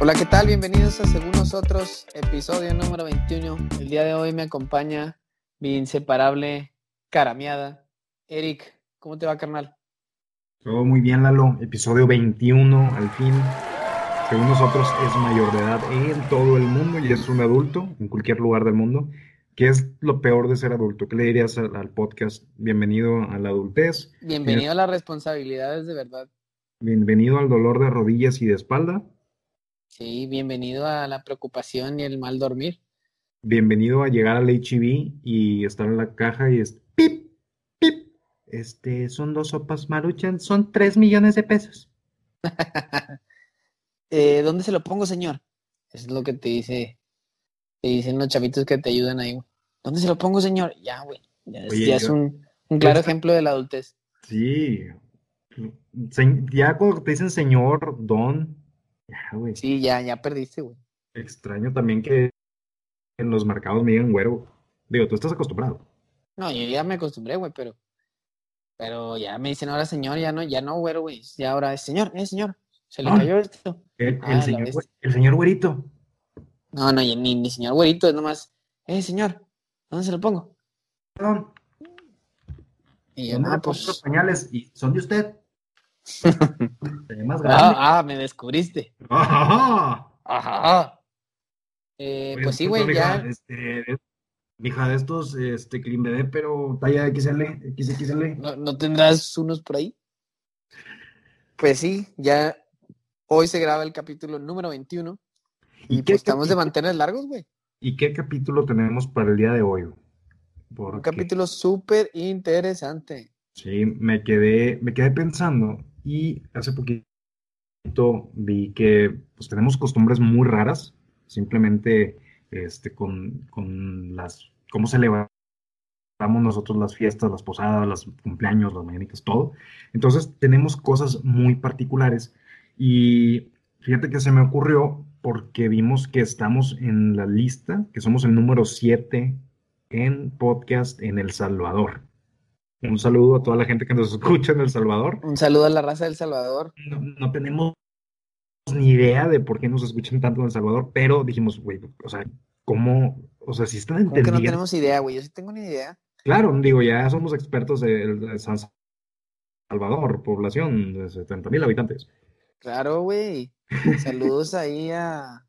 Hola, ¿qué tal? Bienvenidos a Según Nosotros, episodio número 21. El día de hoy me acompaña mi inseparable caramiada. Eric, ¿cómo te va, carnal? Todo muy bien, Lalo. Episodio 21, al fin. Según nosotros, es mayor de edad en todo el mundo y es un adulto en cualquier lugar del mundo. ¿Qué es lo peor de ser adulto? ¿Qué le dirías al, al podcast? Bienvenido a la adultez. Bienvenido a las responsabilidades de verdad. Bienvenido al dolor de rodillas y de espalda. Sí, bienvenido a la preocupación y el mal dormir. Bienvenido a llegar al HEB y estar en la caja y es pip, pip. Este, son dos sopas maruchan, son tres millones de pesos. Eh, ¿Dónde se lo pongo, señor? Es lo que te dice, te dicen los chavitos que te ayudan ahí. ¿Dónde se lo pongo, señor? Ya, güey. Ya, es- Oye, ya es yo- un, un claro ejemplo de la adultez. Sí. Ya cuando te dicen señor, don, ya, güey. Sí, ya, ya perdiste, güey. Extraño también que en los mercados me digan güero. Digo, tú estás acostumbrado. No, yo ya me acostumbré, güey, pero, pero ya me dicen ahora señor, ya no, ya no, güero, güey. Ya ahora es señor, eh, señor. Se le Ah. cayó esto. El, Ah, señor, el señor güerito. No, no, ni, ni señor güerito, es nomás, eh, señor, ¿dónde se lo pongo? Don, Y yo, ¿dónde no, los pues, pañales? ¿Y son de usted? Más grande. ah, ah, me descubriste. Ajá. Ajá. Eh, pues sí, disculpa, güey, ya, Este, mija, de estos, este, cream bebé, pero talla XL, XXL. ¿no, no tendrás unos por ahí? Pues sí, ya hoy se graba el capítulo número 21 y, qué pues estamos de mantener largos, güey. ¿Y qué capítulo tenemos para el día de hoy? Un capítulo súper interesante. Sí, me quedé, me quedé pensando y hace poquito vi que pues, tenemos costumbres muy raras, simplemente este, con, con las, cómo celebramos nosotros las fiestas, las posadas, los cumpleaños, las mañanitas, todo. Entonces tenemos cosas muy particulares y fíjate que se me ocurrió porque vimos que estamos en la lista, que somos el número 7 en podcast en El Salvador. Un saludo a toda la gente que nos escucha en El Salvador. Un saludo a la raza del Salvador. No, no tenemos ni idea de por qué nos escuchan tanto en El Salvador, pero dijimos, güey, o sea, ¿cómo? O sea, si están Como que no entendiendo. tenemos idea, güey. Yo sí tengo ni idea. Claro, digo, ya somos expertos de, de San Salvador, población de 70 mil habitantes. Claro, güey. Saludos ahí a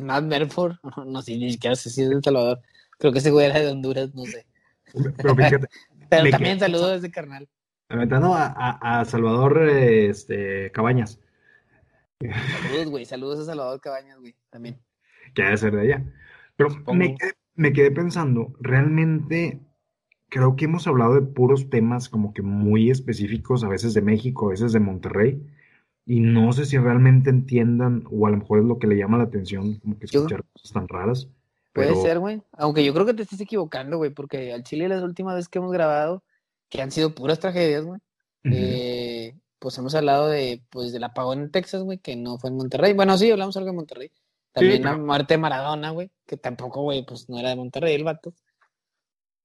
Matt Merford. No sé ni siquiera sé si es del Salvador. Creo que ese güey era de Honduras, no sé. Pero fíjate, Pero también quedé saludos desde carnal. aventando a, a- a Salvador este, Cabañas, Saludos, güey. Saludos a Salvador Cabañas, güey. También. que ha de ser de allá. Pero me quedé, me quedé pensando, realmente creo que hemos hablado de puros temas como que muy específicos, a veces de México, a veces de Monterrey, y no sé si realmente entiendan, o a lo mejor es lo que le llama la atención, como que Yo- escuchar cosas tan raras. Puede Pero ser, güey. Aunque yo creo que te estés equivocando, güey. Porque al Chile las últimas veces que hemos grabado, que han sido puras tragedias, güey. Eh, pues hemos hablado de, pues, del apagón en Texas, güey, que no fue en Monterrey. Bueno, sí, hablamos algo de Monterrey. También la pero- muerte de Maradona, güey, que tampoco, güey, pues no era de Monterrey el vato.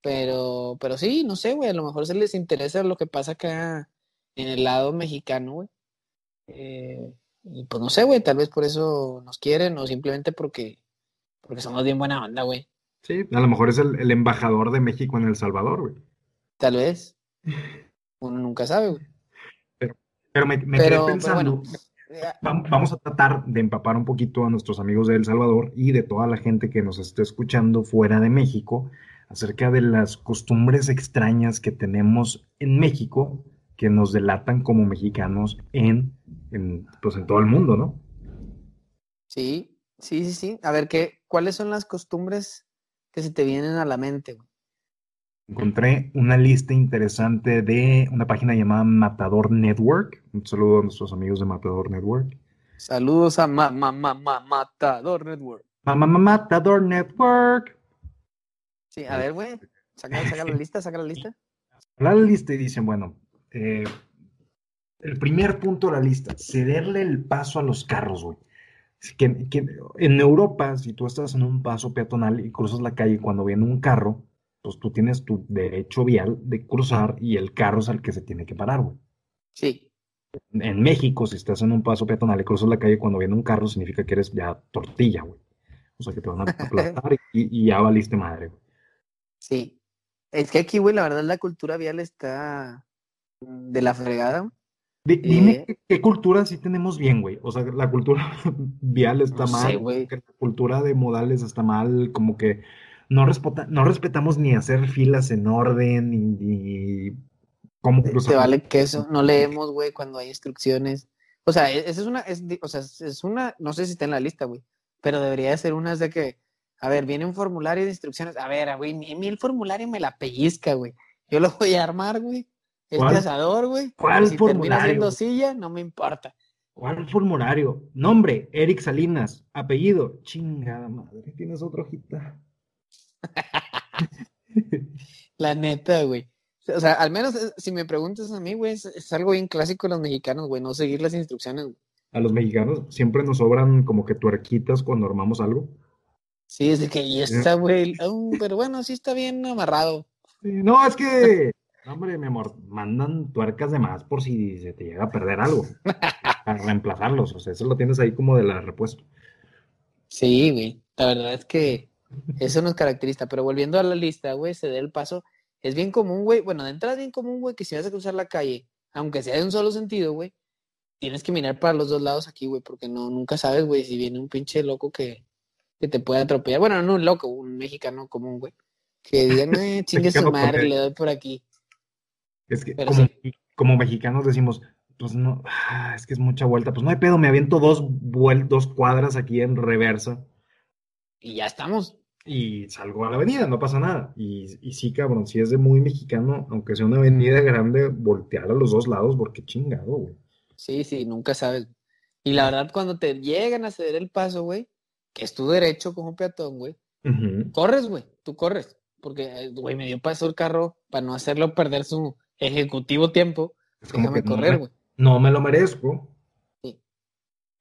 Pero, pero sí, no sé, güey, a lo mejor se les interesa lo que pasa acá en el lado mexicano, güey. Eh, y pues no sé, güey, tal vez por eso nos quieren o simplemente porque, porque somos bien buena onda, güey. Sí, a lo mejor es el, el embajador de México en El Salvador, güey. Tal vez. Uno nunca sabe, güey. Pero me, me Pero, quedé pero pensando, bueno, eh, vam- vamos a tratar de empapar un poquito a nuestros amigos de El Salvador y de toda la gente que nos esté escuchando fuera de México acerca de las costumbres extrañas que tenemos en México que nos delatan como mexicanos en, en, pues en todo el mundo, ¿no? Sí, sí, sí, sí. A ver, ¿qué, ¿cuáles son las costumbres que se te vienen a la mente, güey? Encontré una lista interesante de una página llamada Matador Network. Un saludo a nuestros amigos de Matador Network. Saludos a ma, ma, ma, ma- Matador Network. Mamá, Matador Network. Sí, a ver, güey. Saca, saca la lista, saca la lista. La lista y dicen, bueno, eh, el primer punto de la lista, cederle el paso a los carros, güey. Que, que en Europa, si tú estás en un paso peatonal y cruzas la calle cuando viene un carro, pues tú tienes tu derecho vial de cruzar y el carro es al que se tiene que parar, güey. Sí. En México, si estás en un paso peatonal y cruzas la calle cuando viene un carro, significa que eres ya tortilla, güey. O sea, que te van a aplastar y, y ya valiste madre, güey. Sí. Es que aquí, güey, la verdad la cultura vial está de la fregada. Dime eh, ¿qué, cultura sí tenemos bien, güey. O sea, la cultura vial está mal, la cultura de modales está mal, como que no, no respetamos ni hacer filas en orden, ni, cómo cruzar. Te vale que eso, no leemos, güey, cuando hay instrucciones. O sea, e, esa es una, es, o sea, es una, no sé si está en la lista, güey, pero debería de ser una de que, a ver, viene un formulario de instrucciones, a ver, güey, a mí el formulario me la pellizca, güey. Yo lo voy a armar, güey. Este asador, güey. ¿Cuál si formulario? termina siendo silla, no me importa. ¿Cuál formulario? Nombre, Eric Salinas. Apellido, chingada madre, tienes otra hojita. La neta, güey. O sea, al menos eh, si me preguntas a mí, güey, es, algo bien clásico de los mexicanos, güey, no seguir las instrucciones. A los mexicanos siempre nos sobran como que tuerquitas cuando armamos algo. Sí, es de que ya está, güey. pero bueno, sí está bien amarrado. no, es que, hombre, mi amor, mandan tuercas de más por si se te llega a perder algo. para reemplazarlos. O sea, eso lo tienes ahí como de la repuesto. Sí, güey. La verdad es que eso no es característica, pero volviendo a la lista, güey, se dé el paso. Es bien común, güey. Bueno, de entrada es bien común, güey, que si vas a cruzar la calle, aunque sea de un solo sentido, güey, tienes que mirar para los dos lados aquí, güey, porque no, nunca sabes, güey, si viene un pinche loco que, que te puede atropellar. Bueno, no un loco, un mexicano común, güey. Que digan, eh, chingue su madre, le doy por aquí. Es que como, como, mexicanos decimos, pues no, ah, es que es mucha vuelta, pues no hay pedo, me aviento dos, dos cuadras aquí en reversa. Y ya estamos y salgo a la avenida, no pasa nada. Y, y sí, cabrón, si es de muy mexicano, aunque sea una avenida grande, voltear a los dos lados, porque chingado, güey. Sí, sí, nunca sabes. Y la verdad, cuando te llegan a ceder el paso, güey, que es tu derecho como peatón, güey, corres, güey, tú corres. Porque, güey, me dio paso el carro para no hacerlo perder su ejecutivo tiempo. Es como déjame correr, güey. No, me lo merezco. Sí.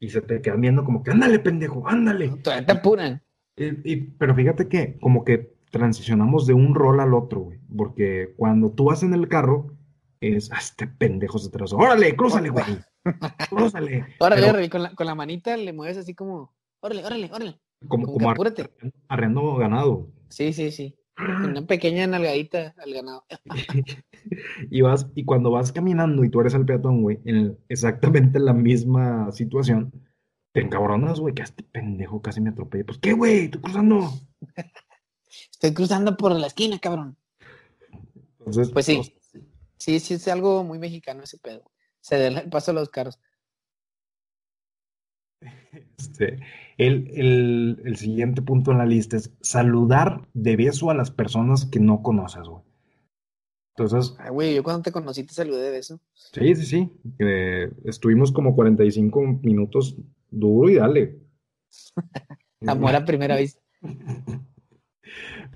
Y se te quedan viendo como que, ándale, pendejo, ándale. No, te apuran. Y, pero fíjate que como que transicionamos de un rol al otro, güey. Porque cuando tú vas en el carro, es, ah, este pendejo se atrasó. Órale, crúzale, güey. Crúzale. Órale, con, la, con la manita le mueves así como, órale, órale, órale. Como, como, apúrate. arreando ganado. Sí, sí, sí. Una pequeña nalgadita al ganado. y vas, y cuando vas caminando y tú eres el peatón, güey, en exactamente la misma situación, te encabronas, güey, que este pendejo casi me atropella. Pues, ¿qué, güey? Estoy cruzando. Estoy cruzando por la esquina, cabrón. Entonces, pues sí. Sí, sí, es algo muy mexicano ese pedo. Se da el paso a los carros. Este, el, el, siguiente punto en la lista es saludar de beso a las personas que no conoces, güey. Entonces. Ay, güey, yo cuando te conocí te saludé de beso. Sí, sí, sí. estuvimos como 45 minutos duro y dale. Amor a primera vista.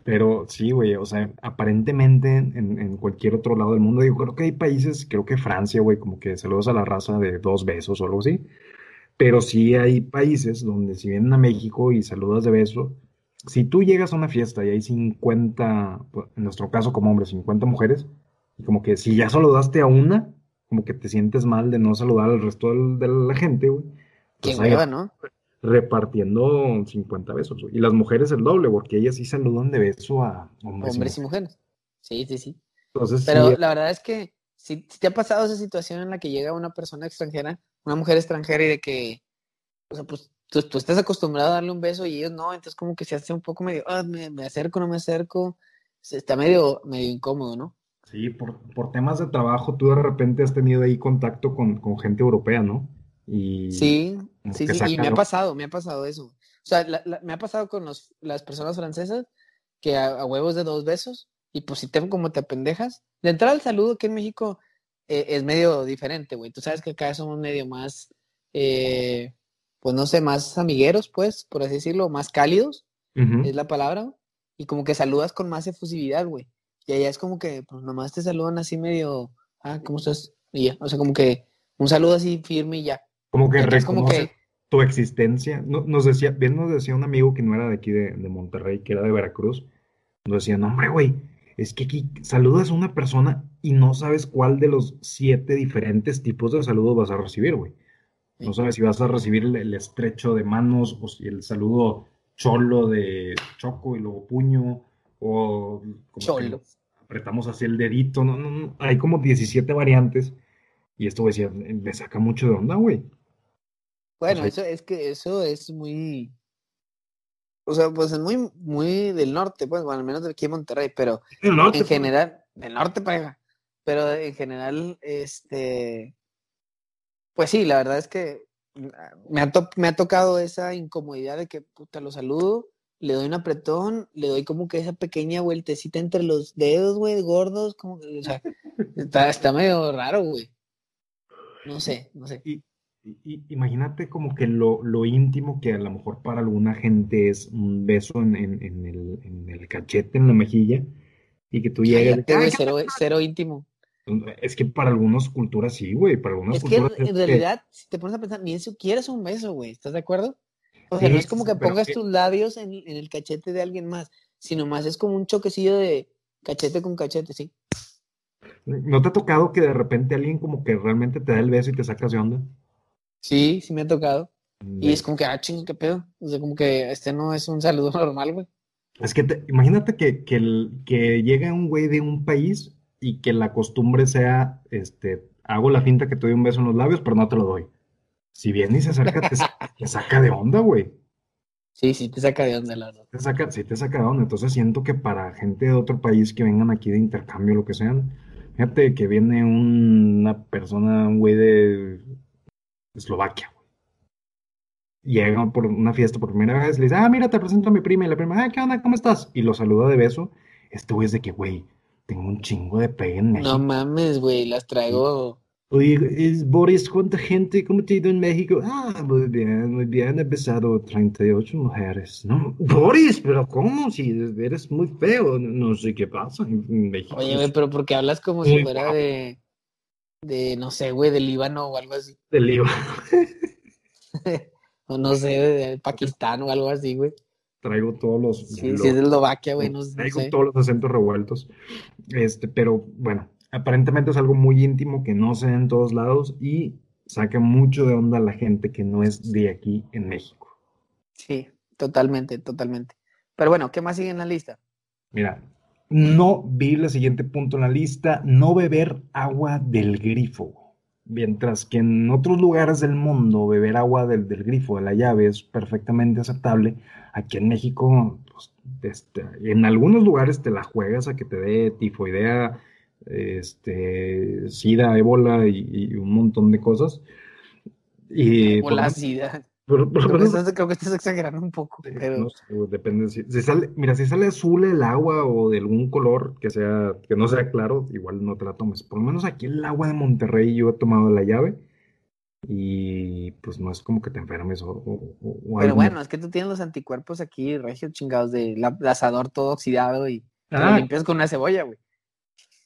Pero sí, güey, o sea, aparentemente en, cualquier otro lado del mundo, yo creo que hay países, creo que Francia, güey, como que saludos a la raza de dos besos o algo así. Pero sí hay países donde si vienen a México y saludas de beso, si tú llegas a una fiesta y hay 50, pues, en nuestro caso como hombre, 50 mujeres, y como que si ya saludaste a una, como que te sientes mal de no saludar al resto de la gente, güey Qué hueva, ¿no? Repartiendo 50 besos. Y las mujeres el doble, porque ellas sí saludan de beso a hombres, y, mujeres. Sí, sí, sí. Entonces, Pero la verdad es que si, te ha pasado esa situación en la que llega una persona extranjera, una mujer extranjera y de que, o sea, pues tú, estás acostumbrado a darle un beso y ellos no, entonces como que se hace un poco medio, ah, me, acerco, no me acerco, está medio, medio incómodo, ¿no? Sí, por, por temas de trabajo, tú de repente has tenido ahí contacto con, con gente europea, ¿no? sí, sí, sí, y me ha pasado, me ha pasado eso. O sea, me ha pasado con los, las personas francesas que a, huevos de dos besos y pues si te como te pendejas. De entrada el saludo que en México eh, es medio diferente, güey. Tú sabes que acá somos medio más, eh, pues no sé, más amigueros, pues, por así decirlo, más cálidos, es la palabra. Y como que saludas con más efusividad, güey. Y allá es como que, pues nomás te saludan así medio, ah, ¿cómo estás? Y ya, o sea, como que un saludo así firme y ya. Como que reconoce tu existencia. nos decía, bien nos decía un amigo que no era de aquí de, Monterrey, que era de Veracruz. Nos decía, no, hombre, güey, es que aquí saludas a una persona y no sabes cuál de los siete diferentes tipos de saludos vas a recibir, güey. No sabes si vas a recibir el, estrecho de manos o si el saludo cholo de choco y luego puño o como cholo. apretamos así el dedito, no, no, no, hay como 17 variantes y esto decía, me saca mucho de onda, güey. Bueno, eso es que eso es muy o sea, pues es muy, muy del norte, pues, bueno, al menos de aquí en Monterrey, pero en pues. general, del norte para pero en general, este, pues sí, la verdad es que me ha, me ha tocado esa incomodidad de que, puta, lo saludo, le doy un apretón, le doy como que esa pequeña vueltecita entre los dedos, güey, gordos, como que, o sea, está, está medio raro, güey. No sé, no sé imagínate como que lo, íntimo que a lo mejor para alguna gente es un beso en, el, cachete, en la mejilla, y que tú llegues... cero, íntimo. Es que para algunas culturas sí, güey, para algunas es culturas... Que en, realidad, si te pones a pensar, ni eso quieres un beso, güey, ¿estás de acuerdo? O sea, no es como que pongas tus labios en, el cachete de alguien más, sino más es como un choquecillo de cachete con cachete, sí. ¿No te ha tocado que de repente alguien como que realmente te da el beso y te sacas de onda? Sí, sí me ha tocado. Y es como que, ah, chingo, qué pedo. O sea, como que este no es un saludo normal, güey. Es que imagínate que, que, el, que llega un güey de un país y que la costumbre sea, este, hago la finta que te doy un beso en los labios, pero no te lo doy. Si viene y se acerca, te, saca de onda, güey. Sí, sí te saca de onda, la verdad. Te saca, sí te saca de onda. Entonces siento que para gente de otro país que vengan aquí de intercambio, lo que sean, fíjate que viene una persona, un güey de Eslovaquia. Llega por una fiesta por primera vez, le dice, ah, mira, te presento a mi prima. Y la prima, ah, ¿qué onda? ¿Cómo estás? Y lo saluda de beso. Este güey es de que, güey, tengo un chingo de pegue en México. No mames, güey, las traigo. Oye, Boris, ¿cuánta gente? ¿Cómo te ha ido en México? Ah, muy bien, muy bien, he besado 38 mujeres. No, Boris, pero ¿cómo? Si eres muy feo, no sé qué pasa en México. Oye, güey, pero porque hablas como si fuera de de, no sé, güey, del Líbano o algo así. Del Líbano. o no sé, de Pakistán o algo así, güey. Traigo todos los. Sí, sí, es de Eslovaquia, güey. No, traigo todos los acentos revueltos. Este, pero bueno, aparentemente es algo muy íntimo que no se ve en todos lados y saca mucho de onda a la gente que no es de aquí en México. Sí, totalmente, totalmente. Pero bueno, ¿qué más sigue en la lista? Mira, no vi el siguiente punto en la lista, no beber agua del grifo. Mientras que en otros lugares del mundo beber agua del, grifo, de la llave, es perfectamente aceptable, aquí en México, pues, este, en algunos lugares te la juegas a que te dé tifoidea, este, sida, ébola y, un montón de cosas. Y, ébola, sida creo, que estás, exagerando un poco. Pero... depende. Si, sale, mira, si sale azul el agua o de algún color que sea que no sea claro, igual no te la tomes. Por lo menos aquí el agua de Monterrey yo he tomado la llave y pues no es como que te enfermes o, Pero bueno, es que tú tienes los anticuerpos aquí, regio chingados, de asador todo oxidado y lo limpias con una cebolla, güey.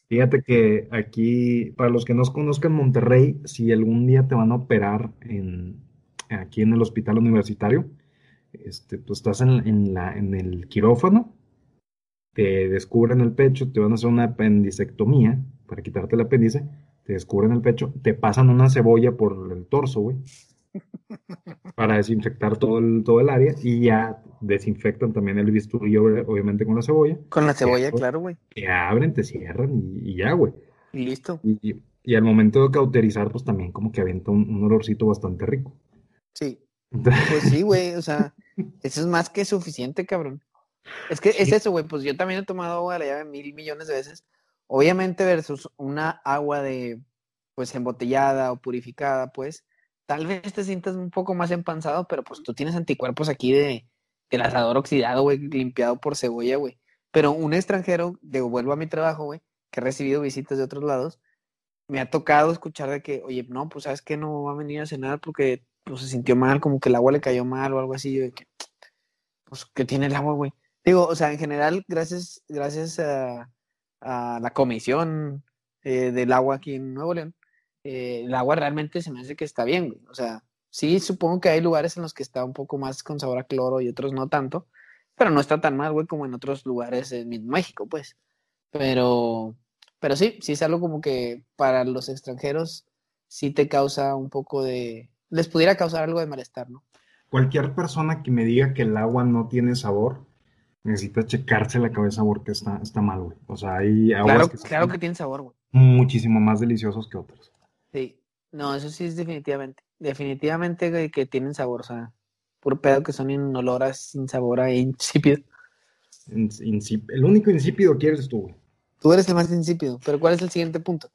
Fíjate que aquí, para los que no conozcan Monterrey, si algún día te van a operar en, aquí en el hospital universitario. Este, tú estás en, la, en el quirófano, te descubren el pecho, te van a hacer una apendicectomía para quitarte el apéndice, te descubren el pecho, te pasan una cebolla por el torso, güey, para desinfectar todo el, todo el área y ya desinfectan también el bisturí, obviamente con la cebolla. Con la cebolla, claro, güey. Te abren, te cierran y, ya, güey. Y listo. Y, al momento de cauterizar, pues también como que avienta un olorcito bastante rico. Sí. Pues sí, güey, o sea, eso es más que suficiente, cabrón. Es que es eso, güey, pues yo también he tomado agua de la llave mil millones de veces. Obviamente versus una agua de, pues, embotellada o purificada, pues, tal vez te sientas un poco más empanzado, pero pues tú tienes anticuerpos aquí de, del asador oxidado, güey, limpiado por cebolla, güey. Pero un extranjero, de vuelvo a mi trabajo, güey, que he recibido visitas de otros lados, me ha tocado escuchar de que, oye, no, pues sabes que no va a venir a cenar porque pues se sintió mal, como que el agua le cayó mal o algo así, yo de que, pues, ¿qué tiene el agua, güey? Digo, o sea, en general, gracias, gracias a, la comisión eh, del agua aquí en Nuevo León, eh, el agua realmente se me hace que está bien, güey. O sea, sí, supongo que hay lugares en los que está un poco más con sabor a cloro y otros no tanto, pero no está tan mal, güey, como en otros lugares en México, pues. Pero, pero sí, sí es algo como que para los extranjeros sí te causa un poco de, les pudiera causar algo de malestar, ¿no? Cualquier persona que me diga que el agua no tiene sabor, necesita checarse la cabeza porque está, está mal, güey. O sea, hay aguas Claro, que claro que tiene sabor, güey. muchísimo más deliciosos que otras. Sí, no, eso sí es definitivamente, definitivamente güey, que tienen sabor, o sea, puro pedo que son inoloras, sin sabor a insípido. Ins- insíp- el único insípido que eres tú, güey. Tú eres el más insípido, pero ¿cuál es el siguiente punto?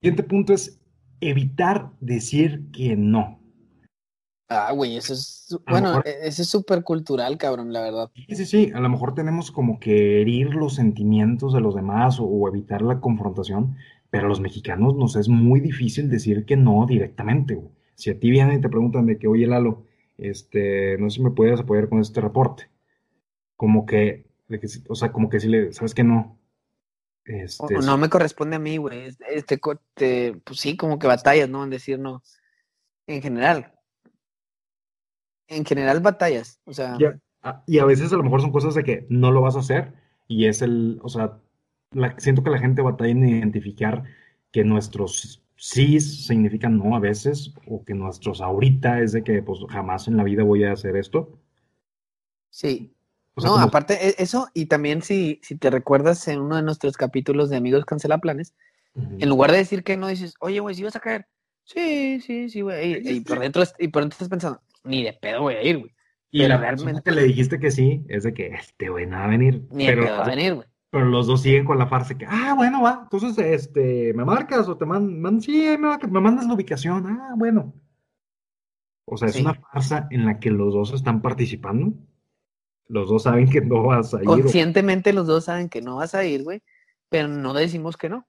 Siguiente punto es evitar decir que no. Ah, güey, eso es, bueno, mejor- e- eso es súper cultural, cabrón, la verdad. Sí, sí, sí, a lo mejor tenemos como que herir los sentimientos de los demás o, o evitar la confrontación, pero a los mexicanos nos es muy difícil decir que no directamente, güey. Si a ti vienen y te preguntan de que, oye, Lalo, este, no sé si me puedes apoyar con este reporte. Como que, de que o sea, como que si le, ¿sabes que no? Este, no me corresponde a mí, güey. es- Este, pues sí, como que batallas, ¿no? En decir no. En general. En general batallas. O sea, Y a, a- y a veces a lo mejor son cosas de que no lo vas a hacer y es el, o sea, la- siento que la gente batalla en identificar que nuestros sí significan no a veces o que nuestros ahorita es de que pues jamás en la vida voy a hacer esto. sí. O sea, no, como- aparte, e- eso, y también si, si te recuerdas en uno de nuestros capítulos de Amigos Cancela Planes, en lugar de decir que no, dices, oye, güey, si vas a caer. Sí, sí, sí, güey. Y, y por dentro, y por dentro estás pensando, ni de pedo voy a ir, güey. y pero la realmente- que le dijiste que sí es de que este güey nada va a venir. Ni Pero, va a venir, güey. pero los dos siguen con la farsa que, ah, bueno, va, entonces este, me marcas o te mandan, sí, ahí me, me mandas la ubicación, ah, bueno. O sea, es Sí. una farsa en la que los dos están participando. Los dos saben que no vas a ir. o- Conscientemente los dos saben que no vas a ir, güey, pero no decimos que no.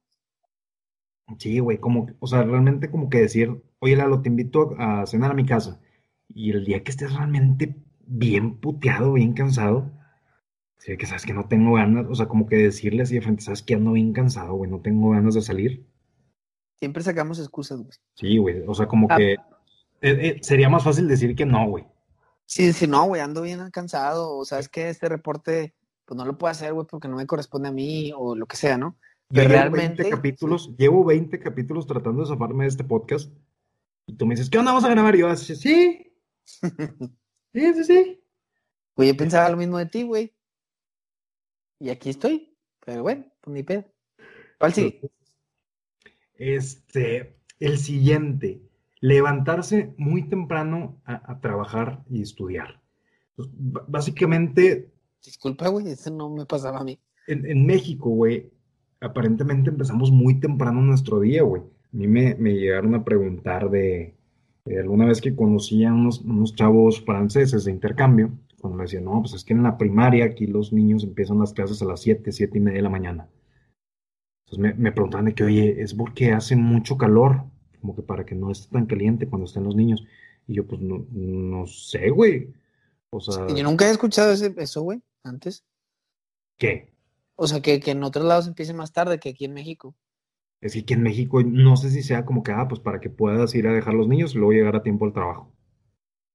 Sí, güey, como, o sea, realmente como que decir, oye, Lalo, te invito a cenar a mi casa. Y el día que estés realmente bien puteado, bien cansado, sí, que sabes que no tengo ganas, o sea, como que decirle así de frente, sabes que ando bien cansado, güey, no tengo ganas de salir. Siempre sacamos excusas, güey. Sí, güey, o sea, como Ah. que eh, eh, sería más fácil decir que no, güey. Sí, decir, no, güey, ando bien cansado, o sabes que este reporte, pues no lo puedo hacer, güey, porque no me corresponde a mí, o lo que sea, ¿no? Pero llevo realmente- 20 capítulos, llevo 20 capítulos tratando de zafarme de este podcast. Y tú me dices, ¿qué onda vamos a grabar? Y yo así, sí, sí, sí, sí. Güey, yo pensaba lo mismo de ti, güey. Y aquí estoy. Pero bueno, pues ni pedo. ¿Cuál sigue? Este, el siguiente, levantarse muy temprano a, a trabajar y estudiar. Básicamente, Disculpa, güey, eso no me pasaba a mí. en, en México, güey, aparentemente empezamos muy temprano nuestro día, güey. A mí me, me llegaron a preguntar de, de alguna vez que conocí a unos, unos chavos franceses de intercambio, cuando me decían, no, pues es que en la primaria aquí los niños empiezan las clases a las 7, 7 y media de la mañana. Entonces me, me preguntaban de que, oye, es porque hace mucho calor, como que para que no esté tan caliente cuando estén los niños. Y yo, pues no, no sé, güey. O sea, Yo nunca he escuchado ese, eso, güey, antes. ¿qué? O sea, que, que en otros lados empiece más tarde que aquí en México. Es que aquí en México no sé si sea como que, ah, pues para que puedas ir a dejar los niños y luego llegar a tiempo al trabajo.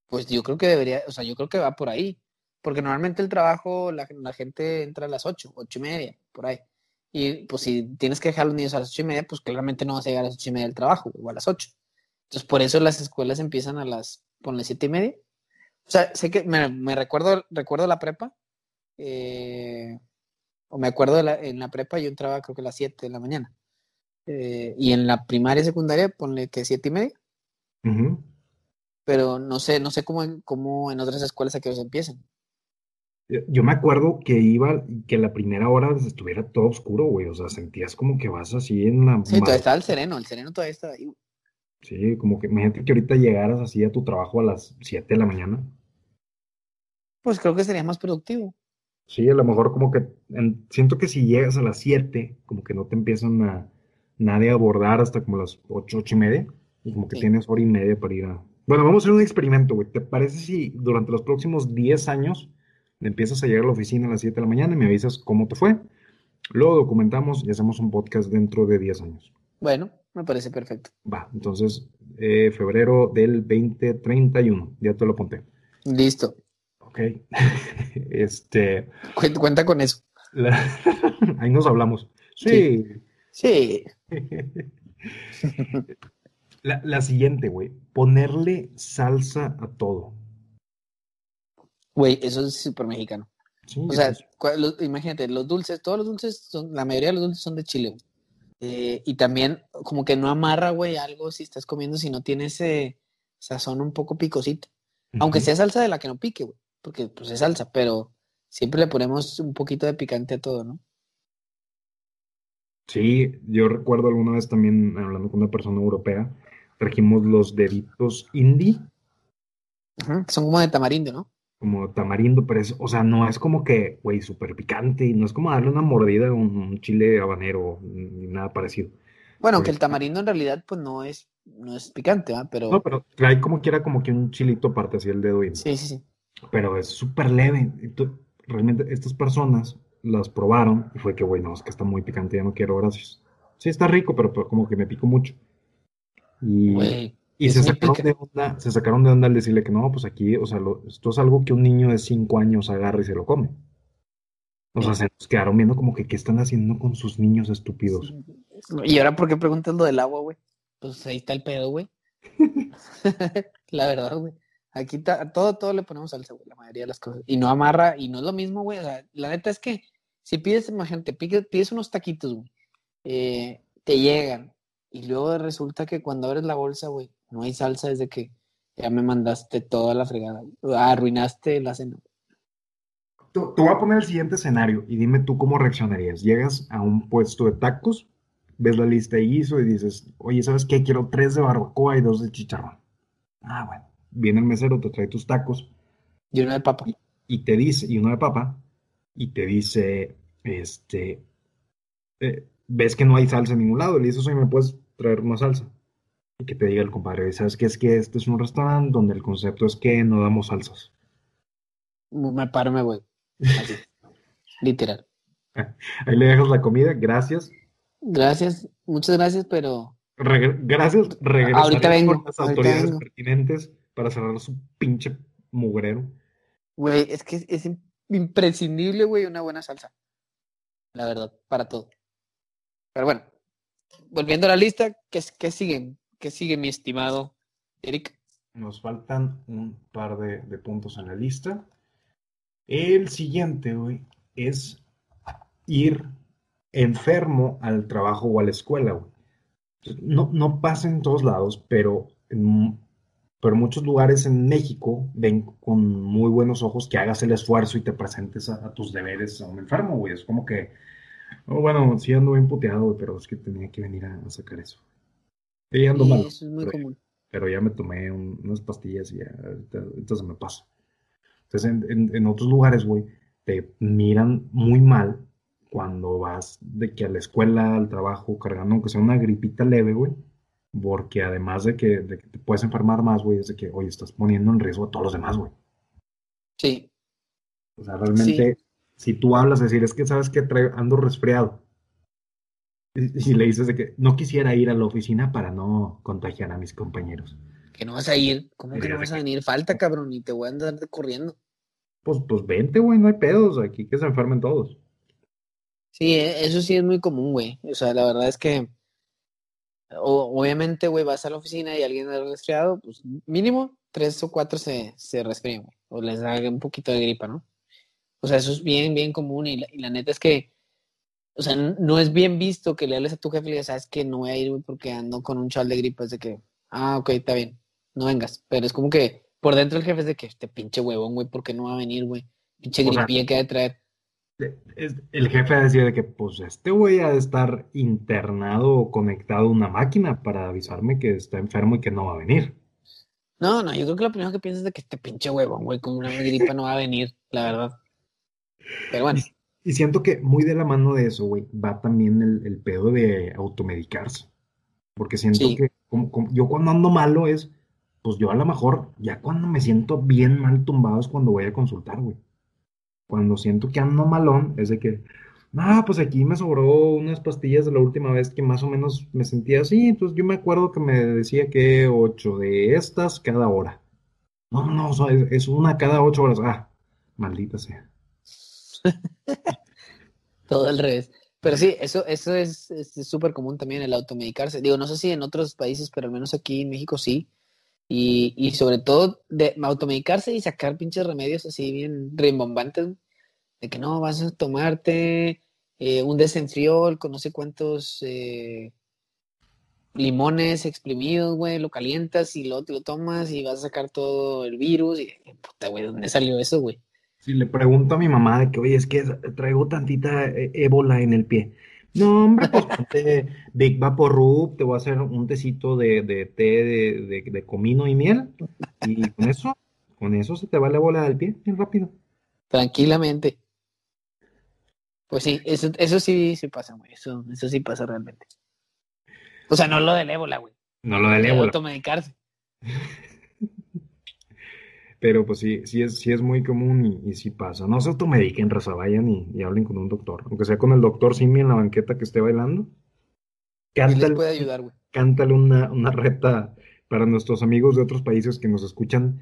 Pues yo creo que debería, o sea, yo creo que va por ahí. Porque normalmente el trabajo, la, la gente entra a las 8, 8 y media, por ahí. Y pues si tienes que dejar a los niños a las 8 y media, pues claramente no vas a llegar a las 8 y media del trabajo, o a las 8. Entonces, por eso las escuelas empiezan a las, ponle 7 y media. O sea, sé que me, me recuerdo, recuerdo la prepa, eh, o me acuerdo de la, en la prepa yo entraba creo que a las 7 de la mañana. Eh, y en la primaria y secundaria, ponle que 7 y media pero no sé, no sé cómo, en- cómo en otras escuelas a que empiezan. Yo yo me acuerdo que iba que la primera hora estuviera todo oscuro, güey. O sea, sentías como que vas así en la... Sí, todavía estaba el sereno, el sereno todavía estaba ahí. Sí, como que imagínate que ahorita llegaras así a tu trabajo a las 7 de la mañana. Pues creo que sería más productivo. Sí, a lo mejor como que en- siento que si llegas a las 7, como que no te empiezan a nadie a abordar hasta como las 8, 8 y media. Y como que Sí. tienes hora y media para ir a... Bueno, vamos a hacer un experimento, güey. ¿Te parece si durante los próximos 10 años empiezas a llegar a la oficina a las 7 de la mañana y me avisas cómo te fue? Luego documentamos y hacemos un podcast dentro de 10 años. Bueno, me parece perfecto. Va, entonces, eh, febrero del 2031, ya te lo apunté. Listo. Ok. Este, Cuenta, cuenta con eso. Ahí nos hablamos. Sí. Sí. La, siguiente, güey. Ponerle salsa a todo. Güey, eso es súper mexicano. o sea, imagínate, los dulces, todos los dulces, son, la mayoría de los dulces son de Chile. Eh, y también como que no amarra, güey, algo si estás comiendo si no tiene ese sazón un poco picosito. Aunque sea salsa de la que no pique, güey, porque pues es salsa, pero siempre le ponemos un poquito de picante a todo, ¿no? Sí, yo recuerdo alguna vez también hablando con una persona europea, trajimos los deditos indie. son como de tamarindo, ¿no? Como tamarindo, pero es, o sea, no es como que, güey, súper picante, y no es como darle una mordida a un, chile habanero, ni nada parecido. Bueno, aunque el tamarindo en realidad, pues no es, no es picante, ¿ah? Pero... No, pero trae como quiera como que un chilito aparte, así el dedo indie. Sí, sí, sí. Pero es súper leve. realmente estas personas las probaron y fue que, güey, no, es que está muy picante, ya no quiero, gracias. Sí, está rico, pero, como que me pico mucho. Y, y se, sacaron de onda, se sacaron de onda al decirle que no, pues aquí, o sea, esto es algo que un niño de 5 años agarra y se lo come. O sea, se nos quedaron viendo como que qué están haciendo con sus niños estúpidos. Y ahora, ¿por qué preguntas lo del agua, güey? Pues ahí está el pedo, güey. la verdad, güey. Aquí todo, todo le ponemos salsa, güey, la mayoría de las cosas. Y no amarra, y no es lo mismo, güey. O sea, la neta es que si pides, imagínate, pides, unos taquitos, güey, eh, te llegan y luego resulta que cuando abres la bolsa, güey, no hay salsa desde que ya me mandaste toda la fregada, arruinaste la cena. Te, voy a poner el siguiente escenario y dime tú cómo reaccionarías. Llegas a un puesto de tacos, ves la lista de guiso y dices, oye, ¿sabes qué? Quiero tres de barbacoa y dos de chicharrón. Ah, bueno. Viene el mesero, te trae tus tacos. Y uno de papa. y te dice, y uno de papa, y te dice, este, eh, ves que no hay salsa en ningún lado, le dices, oye, ¿me puedes traer una salsa? Y que te diga el compadre, ¿sabes qué? Es que este es un restaurante donde el concepto es que no damos salsas. Me paro, me voy. Literal. Ahí le dejas la comida, gracias. Gracias, muchas gracias, pero... gracias, ahorita vengo, con las autoridades pertinentes para cerrar su pinche mugrero. Güey, es que es, imprescindible, güey, una buena salsa. La verdad, para todo. Pero bueno, volviendo a la lista, ¿qué, qué siguen? ¿Qué sigue, mi estimado Eric? Nos faltan un par de, puntos en la lista. El siguiente, güey, es ir enfermo al trabajo o a la escuela, güey. No, no pasa en todos lados, pero en pero muchos lugares en México ven con muy buenos ojos que hagas el esfuerzo y te presentes a, tus deberes a un enfermo, güey. Es como que, oh, bueno, sí ando bien puteado, güey, pero es que tenía que venir a, sacar eso. Y ando mal. Eso es muy pero, común. Pero ya me tomé unas pastillas y ya, ahorita, se me pasa. Entonces, en, en otros lugares, güey, te miran muy mal cuando vas de que a la escuela, al trabajo, cargando, aunque sea una gripita leve, güey porque además de que, te puedes enfermar más, güey, es de que, oye, estás poniendo en riesgo a todos los demás, güey. Sí. O sea, realmente, si tú hablas, decir, es que sabes que ando resfriado. Y, le dices de que no quisiera ir a la oficina para no contagiar a mis compañeros. Que no vas a ir, ¿cómo que no vas a venir? Falta, cabrón, y te voy a andar corriendo. Pues, pues vente, güey, no hay pedos, aquí que se enfermen todos. Sí, e, eso sí es muy común, güey. O sea, la verdad es que obviamente, güey, vas a la oficina y alguien ha resfriado, pues mínimo tres o cuatro se, se resfrían, o les da un poquito de gripa, ¿no? O sea, eso es bien, bien común y la, neta es que, o sea, no es bien visto que le hables a tu jefe y le digas, sabes que no voy a ir, güey, porque ando con un chal de gripa, es de que, ah, ok, está bien, no vengas, pero es como que por dentro el jefe es de que, este pinche huevón, güey, ¿por qué no va a venir, güey? Pinche gripilla que ha de traer el jefe decía de que, pues, este güey ha de estar internado o conectado a una máquina para avisarme que está enfermo y que no va a venir. No, no, yo creo que lo primero que piensas es de que este pinche huevón, güey, con una gripa no va a venir, la verdad. Pero bueno. Y, siento que muy de la mano de eso, güey, va también el, pedo de automedicarse. Porque siento que yo cuando ando malo es, pues yo a lo mejor, ya cuando me siento bien mal tumbado es cuando voy a consultar, güey cuando siento que ando malón, es de que, no, pues aquí me sobró unas pastillas de la última vez que más o menos me sentía así, entonces yo me acuerdo que me decía que ocho de estas cada hora. No, no, no, es, una cada ocho horas. Ah, maldita sea. Todo al revés. Pero sí, eso, eso es súper común también, el automedicarse. Digo, no sé si en otros países, pero al menos aquí en México sí. Y, y sobre todo de automedicarse y sacar pinches remedios así bien rimbombantes, de que no, vas a tomarte eh, un desenfriol con no sé cuántos eh, limones exprimidos, güey, lo calientas y te lo tomas y vas a sacar todo el virus. Y, puta, güey, ¿dónde salió eso, güey? Si le pregunto a mi mamá de que, oye, es que traigo tantita eh, ébola en el pie. No, hombre, pues ponte Big Rub, te voy a hacer un tecito de, de té de, de, comino y miel. Y con eso, con eso se te va la ébola del pie, bien rápido. Tranquilamente. Pues sí, eso, eso sí, sí pasa, güey. Eso, eso sí pasa realmente. O sea, no lo del ébola, güey. No lo del ébola. Automedicarse. Pero pues sí, sí es, sí es muy común y, sí pasa. No se automediquen, raza, vayan y, hablen con un doctor. Aunque sea con el doctor Simi en la banqueta que esté bailando. Cántale, puede ayudar, güey. Cántale una, una reta para nuestros amigos de otros países que nos escuchan.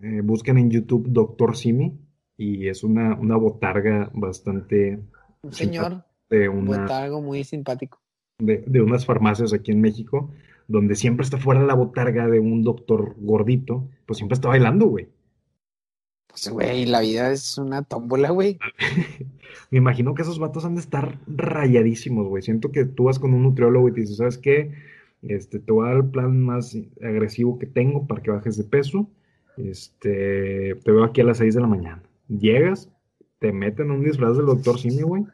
Eh, busquen en YouTube Doctor Simi y es una, una botarga bastante... Un señor. De una, botargo muy simpático de, unas farmacias aquí en México, donde siempre está fuera la botarga de un doctor gordito, pues siempre está bailando, güey. Pues, güey, la vida es una tómbola, güey. Me imagino que esos vatos han de estar rayadísimos, güey. Siento que tú vas con un nutriólogo y te dices, ¿sabes qué? Este, te voy a dar el plan más agresivo que tengo para que bajes de peso. Este, te veo aquí a las 6 de la mañana. Llegas, te meten un disfraz del doctor Simi, güey.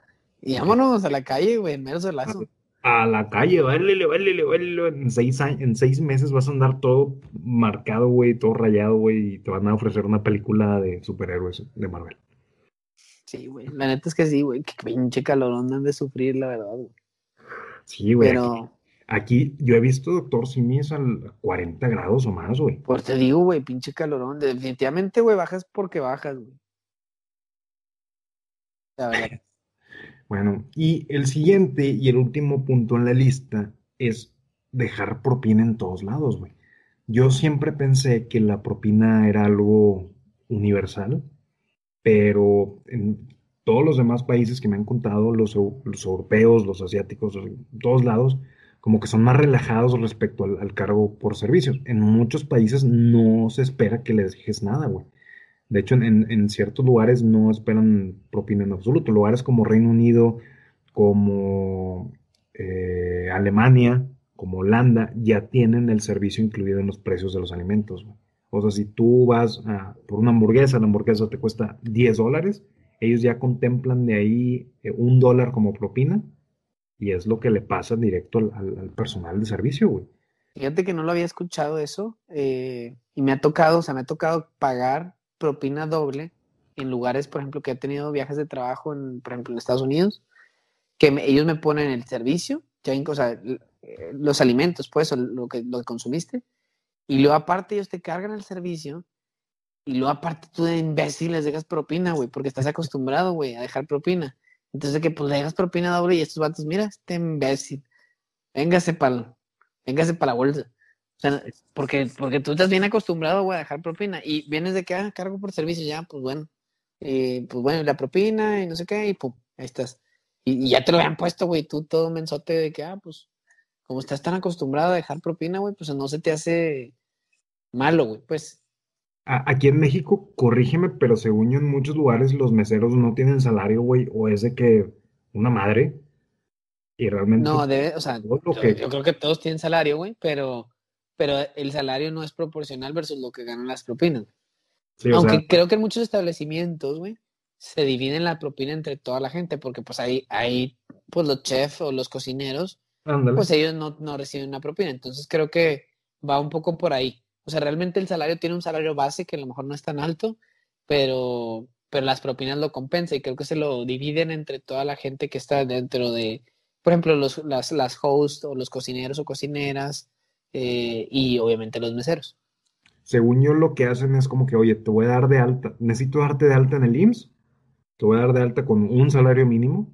Y vámonos a la calle, güey, en menos lazo a la calle, válele, válele, válele. En seis, en seis meses vas a andar todo marcado, güey, todo rayado, güey, y te van a ofrecer una película de superhéroes de Marvel. Sí, güey, la neta es que sí, güey, qué pinche calorón han de sufrir, la verdad, güey. Sí, güey. Pero... Aquí, yo he visto Doctor Simis a 40 grados o más, güey. Pues te digo, güey, pinche calorón. Definitivamente, güey, bajas porque bajas, güey. La verdad. Bueno, y el siguiente y el último punto en la lista es dejar propina en todos lados, güey. Yo siempre pensé que la propina era algo universal, pero en todos los demás países que me han contado, los, europeos, los asiáticos, en todos lados, como que son más relajados respecto al, cargo por servicios. En muchos países no se espera que les dejes nada, güey. De hecho, en, ciertos lugares no esperan propina en absoluto. Lugares como Reino Unido, como eh, Alemania, como Holanda, ya tienen el servicio incluido en los precios de los alimentos. O sea, si tú vas por una hamburguesa, la hamburguesa te cuesta 10 dólares, ellos ya contemplan de ahí eh, un dólar como propina y es lo que le pasa directo al, personal de servicio, güey. Fíjate que no lo había escuchado eso eh, y me ha tocado, o sea, me ha tocado pagar propina doble en lugares, por ejemplo, que he tenido viajes de trabajo, en, por ejemplo, en Estados Unidos, que ellos me ponen el servicio, ya, o sea, eh, los alimentos, pues, lo que, lo que consumiste, y luego aparte ellos te cargan el servicio, y luego aparte tú de imbécil les dejas propina, güey, porque estás acostumbrado, güey, a dejar propina. Entonces, que pues le dejas propina doble y estos vatos, mira, este imbécil, véngase para véngase para la bolsa. O sea, porque, porque tú estás bien acostumbrado, güey, a dejar propina. Y vienes de que, ah, cargo por servicio, ya, pues bueno. Y pues bueno, la propina y no sé qué, y pum, ahí estás. Y, ya te lo habían puesto, güey, tú todo mensote de que, ah, pues, como estás tan acostumbrado a dejar propina, güey, pues no se te hace malo, güey, pues. Aquí en México, corrígeme, pero según yo en muchos lugares los meseros no tienen salario, güey, o es de que una madre. Y realmente. No, debe, o sea, yo, yo creo que todos tienen salario, güey, pero pero el salario no es proporcional versus lo que ganan las propinas. Aunque creo que en muchos establecimientos, güey, se dividen la propina entre toda la gente, porque pues ahí, ahí pues los chefs o los cocineros, pues ellos no, no reciben una propina. Entonces creo que va un poco por ahí. O sea, realmente el salario tiene un salario base que a lo mejor no es tan alto, pero, pero las propinas lo compensan y creo que se lo dividen entre toda la gente que está dentro de, por ejemplo, los, las, las hosts o los cocineros o cocineras, eh, y obviamente los meseros. Según yo lo que hacen es como que, oye, te voy a dar de alta, necesito darte de alta en el IMSS, te voy a dar de alta con un salario mínimo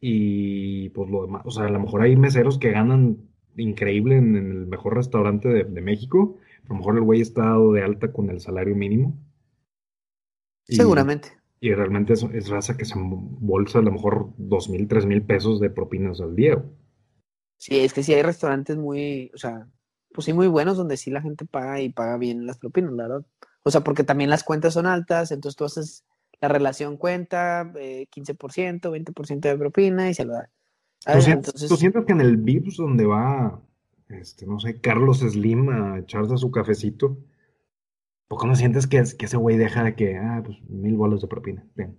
y pues lo demás, o sea, a lo mejor hay meseros que ganan increíble en, el mejor restaurante de, México, a lo mejor el güey está dado de alta con el salario mínimo. Seguramente. Y realmente es, es raza que se bolsa a lo mejor dos mil, tres mil pesos de propinas al día. güey. Sí, es que sí hay restaurantes muy, o sea, pues sí muy buenos donde sí la gente paga y paga bien las propinas, la verdad. O sea, porque también las cuentas son altas, entonces tú haces la relación cuenta, eh, 15%, 20% de propina y se lo da. ¿Tú, sientes, ¿Tú sientes que en el Vips donde va, este, no sé, Carlos Slim a echarse su cafecito, ¿por no sientes que, que ese güey deja de que, ah, pues mil bolos de propina? Bien.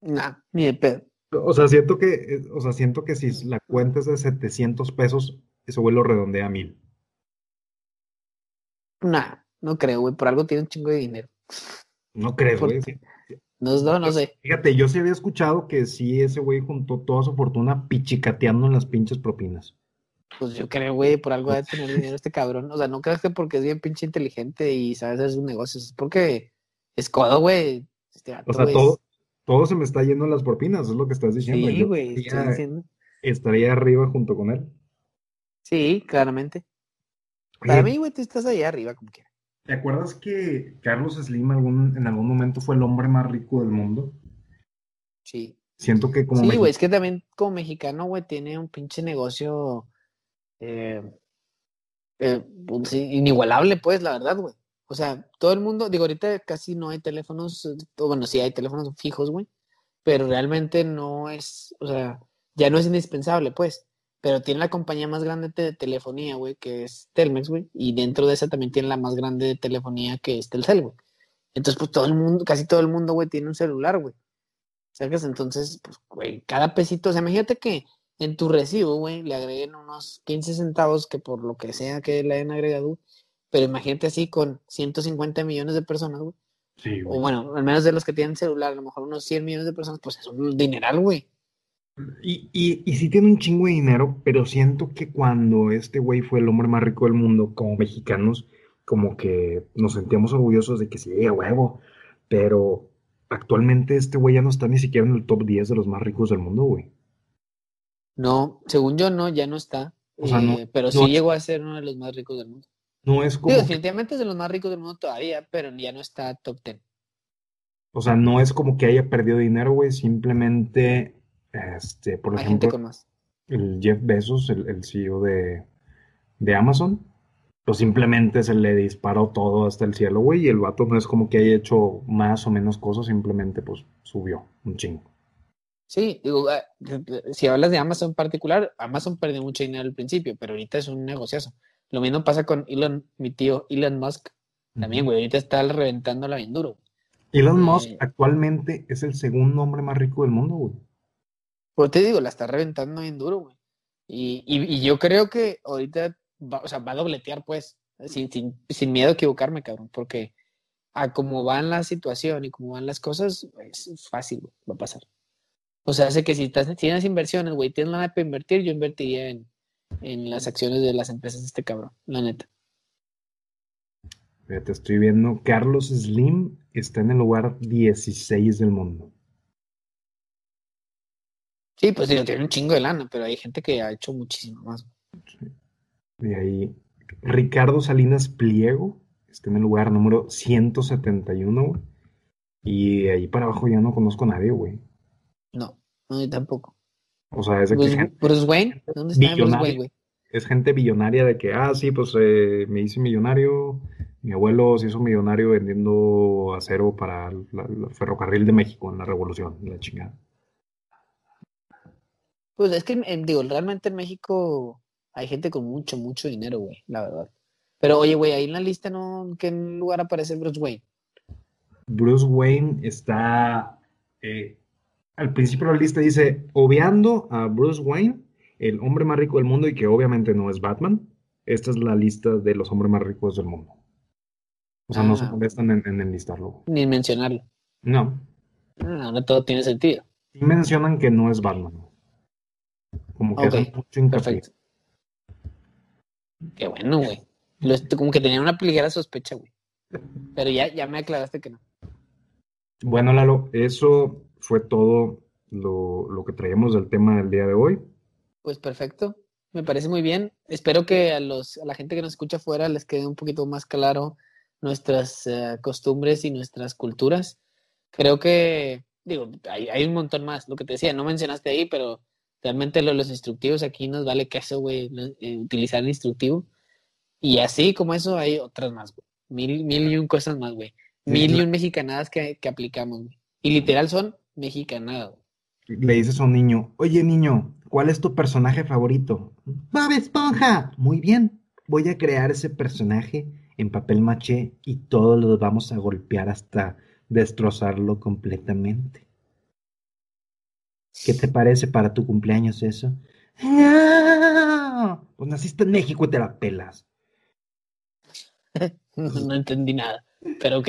Nah, ni de pedo. O sea, siento que, eh, o sea, siento que si la cuenta es de 700 pesos, ese güey lo redondea a mil. Nah, no creo, güey. Por algo tiene un chingo de dinero. No crees, güey. No, no, no sé. Fíjate, yo sí había escuchado que sí, ese güey juntó toda su fortuna pichicateando en las pinches propinas. Pues yo creo, güey, por algo de tener dinero este cabrón. O sea, no creas que porque es bien pinche inteligente y sabe hacer sus negocios. Es porque es codo, güey. Este o sea, todo, todo se me está yendo en las propinas, es lo que estás diciendo. Sí, güey, estoy diciendo. Estaría arriba junto con él. Sí, claramente. Para mí, güey, tú estás ahí arriba como quieras. ¿Te acuerdas que Carlos Slim algún, en algún momento fue el hombre más rico del mundo? Sí. Siento que como... Sí, güey, es que también como mexicano, güey, tiene un pinche negocio eh, eh, pues, inigualable, pues, la verdad, güey. O sea, todo el mundo, digo, ahorita casi no hay teléfonos, bueno, sí hay teléfonos fijos, güey, pero realmente no es, o sea, ya no es indispensable, pues pero tiene la compañía más grande de telefonía, güey, que es Telmex, güey, y dentro de esa también tiene la más grande de telefonía que es Telcel, güey. Entonces, pues todo el mundo, casi todo el mundo, güey, tiene un celular, güey. ¿Sabes? Entonces, pues, güey, cada pesito, o sea, imagínate que en tu recibo, güey, le agreguen unos 15 centavos que por lo que sea que le hayan agregado, pero imagínate así con 150 millones de personas, güey. Sí, güey. O bueno, al menos de los que tienen celular, a lo mejor unos 100 millones de personas, pues es un dineral, güey. Y, y, y sí tiene un chingo de dinero, pero siento que cuando este güey fue el hombre más rico del mundo, como mexicanos, como que nos sentíamos orgullosos de que sí, a huevo, pero actualmente este güey ya no está ni siquiera en el top 10 de los más ricos del mundo, güey. No, según yo no, ya no está. Eh, pero sí llegó a ser uno de los más ricos del mundo. No es como. definitivamente es de los más ricos del mundo todavía, pero ya no está top 10. O sea, no es como que haya perdido dinero, güey, simplemente este, por ejemplo, el Jeff Bezos, el, CEO de, Amazon, pues simplemente se le disparó todo hasta el cielo, güey, y el vato no es como que haya hecho más o menos cosas, simplemente pues subió un chingo. Sí, digo, ah, si hablas de Amazon en particular, Amazon perdió mucho dinero al principio, pero ahorita es un negociazo. Lo mismo pasa con Elon, mi tío Elon Musk, también, güey, ahorita está reventando la bien duro. Elon Musk eh, actualmente es el segundo hombre más rico del mundo, güey. Pues te digo, la está reventando bien duro, güey. Y, y, yo creo que ahorita va, o sea, va a dobletear, pues, sin, sin, sin, miedo a equivocarme, cabrón, porque a cómo van la situación y cómo van las cosas, es fácil, güey, va a pasar. O sea, hace que si estás, tienes inversiones, güey, tienes la para invertir, yo invertiría en, en las acciones de las empresas de este cabrón, la neta. Te estoy viendo, Carlos Slim está en el lugar 16 del mundo. Sí, pues digo, tiene un chingo de lana, pero hay gente que ha hecho muchísimo más. De ahí, Ricardo Salinas Pliego está en el lugar número 171, Y ahí para abajo ya no conozco a nadie, güey. No, no, yo tampoco. O sea, es de que. Bruce, Wayne, ¿dónde está Bruce Wayne, güey? Es gente billonaria de que, ah, sí, pues eh, me hice millonario. Mi abuelo se hizo millonario vendiendo acero para el ferrocarril de México en la revolución, la chingada. Pues es que, digo, realmente en México hay gente con mucho, mucho dinero, güey, la verdad. Pero oye, güey, ahí en la lista, ¿no? ¿En qué lugar aparece Bruce Wayne? Bruce Wayne está. Eh, al principio de la lista dice: obviando a Bruce Wayne, el hombre más rico del mundo y que obviamente no es Batman. Esta es la lista de los hombres más ricos del mundo. O sea, no se ah. molestan en, en enlistarlo. Ni mencionarlo. No. Ah, ahora todo tiene sentido. Sí mencionan que no es Batman. Como que okay, mucho Perfecto. Qué bueno, güey. Como que tenía una ligera sospecha, güey. Pero ya, ya me aclaraste que no. Bueno, Lalo, eso fue todo lo, lo que traíamos del tema del día de hoy. Pues perfecto. Me parece muy bien. Espero que a, los, a la gente que nos escucha afuera les quede un poquito más claro nuestras uh, costumbres y nuestras culturas. creo que, digo, hay, hay un montón más, lo que te decía, no mencionaste ahí, pero realmente lo, los instructivos aquí nos vale queso, güey, eh, utilizar el instructivo. Y así como eso hay otras más, güey. Mil, mil y un cosas más, güey. Mil y un mexicanadas que, que aplicamos, güey. Y literal son mexicanadas, güey. Le dices a un niño, oye niño, ¿cuál es tu personaje favorito? Bob Esponja. Muy bien, voy a crear ese personaje en papel maché y todos los vamos a golpear hasta destrozarlo completamente. ¿Qué te parece para tu cumpleaños eso? ¡No! Pues naciste en México y te la pelas. no, entendí nada, pero ok.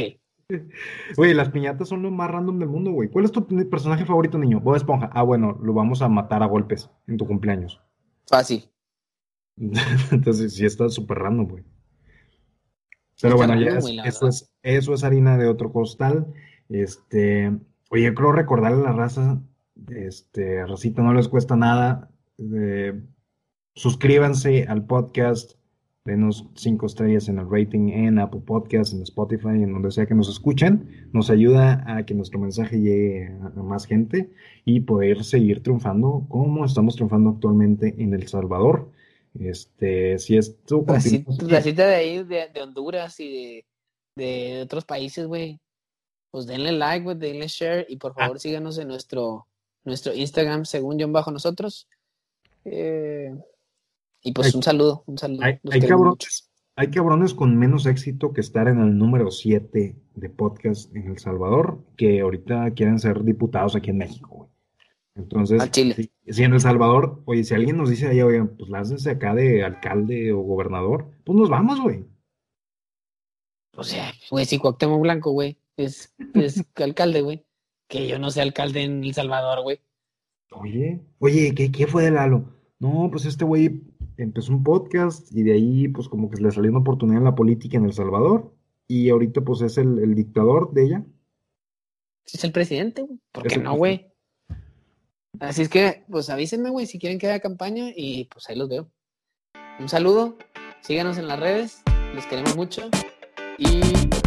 Güey, las piñatas son lo más random del mundo, güey. ¿Cuál es tu personaje favorito, niño? Bob Esponja. Ah, bueno, lo vamos a matar a golpes en tu cumpleaños. Fácil. Entonces sí está súper random, güey. Pero bueno, ya eso, es, eso es harina de otro costal. Este, oye, creo recordarle a la raza, este, Racita, no les cuesta nada. Eh, suscríbanse al podcast, denos cinco estrellas en el rating en Apple Podcast, en Spotify, en donde sea que nos escuchen. Nos ayuda a que nuestro mensaje llegue a, más gente y poder seguir triunfando como estamos triunfando actualmente en El Salvador. Este, si esto la, cita, de ahí, de, Honduras y de, otros países, güey, pues denle like, güey, denle share y por ah. favor síganos en nuestro, nuestro Instagram, según John Bajo Nosotros. Eh, y pues un saludo, un saludo. Hay, cabrones, hay, cabrones, con menos éxito que estar en el número 7 de podcast en El Salvador que ahorita quieren ser diputados aquí en México, güey. Entonces, Si, en El Salvador, oye, si alguien nos dice ahí, oye, pues láncense acá de alcalde o gobernador, pues nos vamos, güey. O sea, güey, si Cuauhtémoc Blanco, güey, es, es alcalde, güey. Que yo no sea alcalde en El Salvador, güey. Oye, oye, ¿qué, ¿qué fue de Lalo? No, pues este güey empezó un podcast y de ahí, pues como que le salió una oportunidad en la política en El Salvador y ahorita, pues es el, dictador de ella. Es el presidente, güey. ¿Por qué no, güey? Así es que, pues avísenme, güey, si quieren que haga campaña y pues ahí los veo. Un saludo, síganos en las redes, les queremos mucho y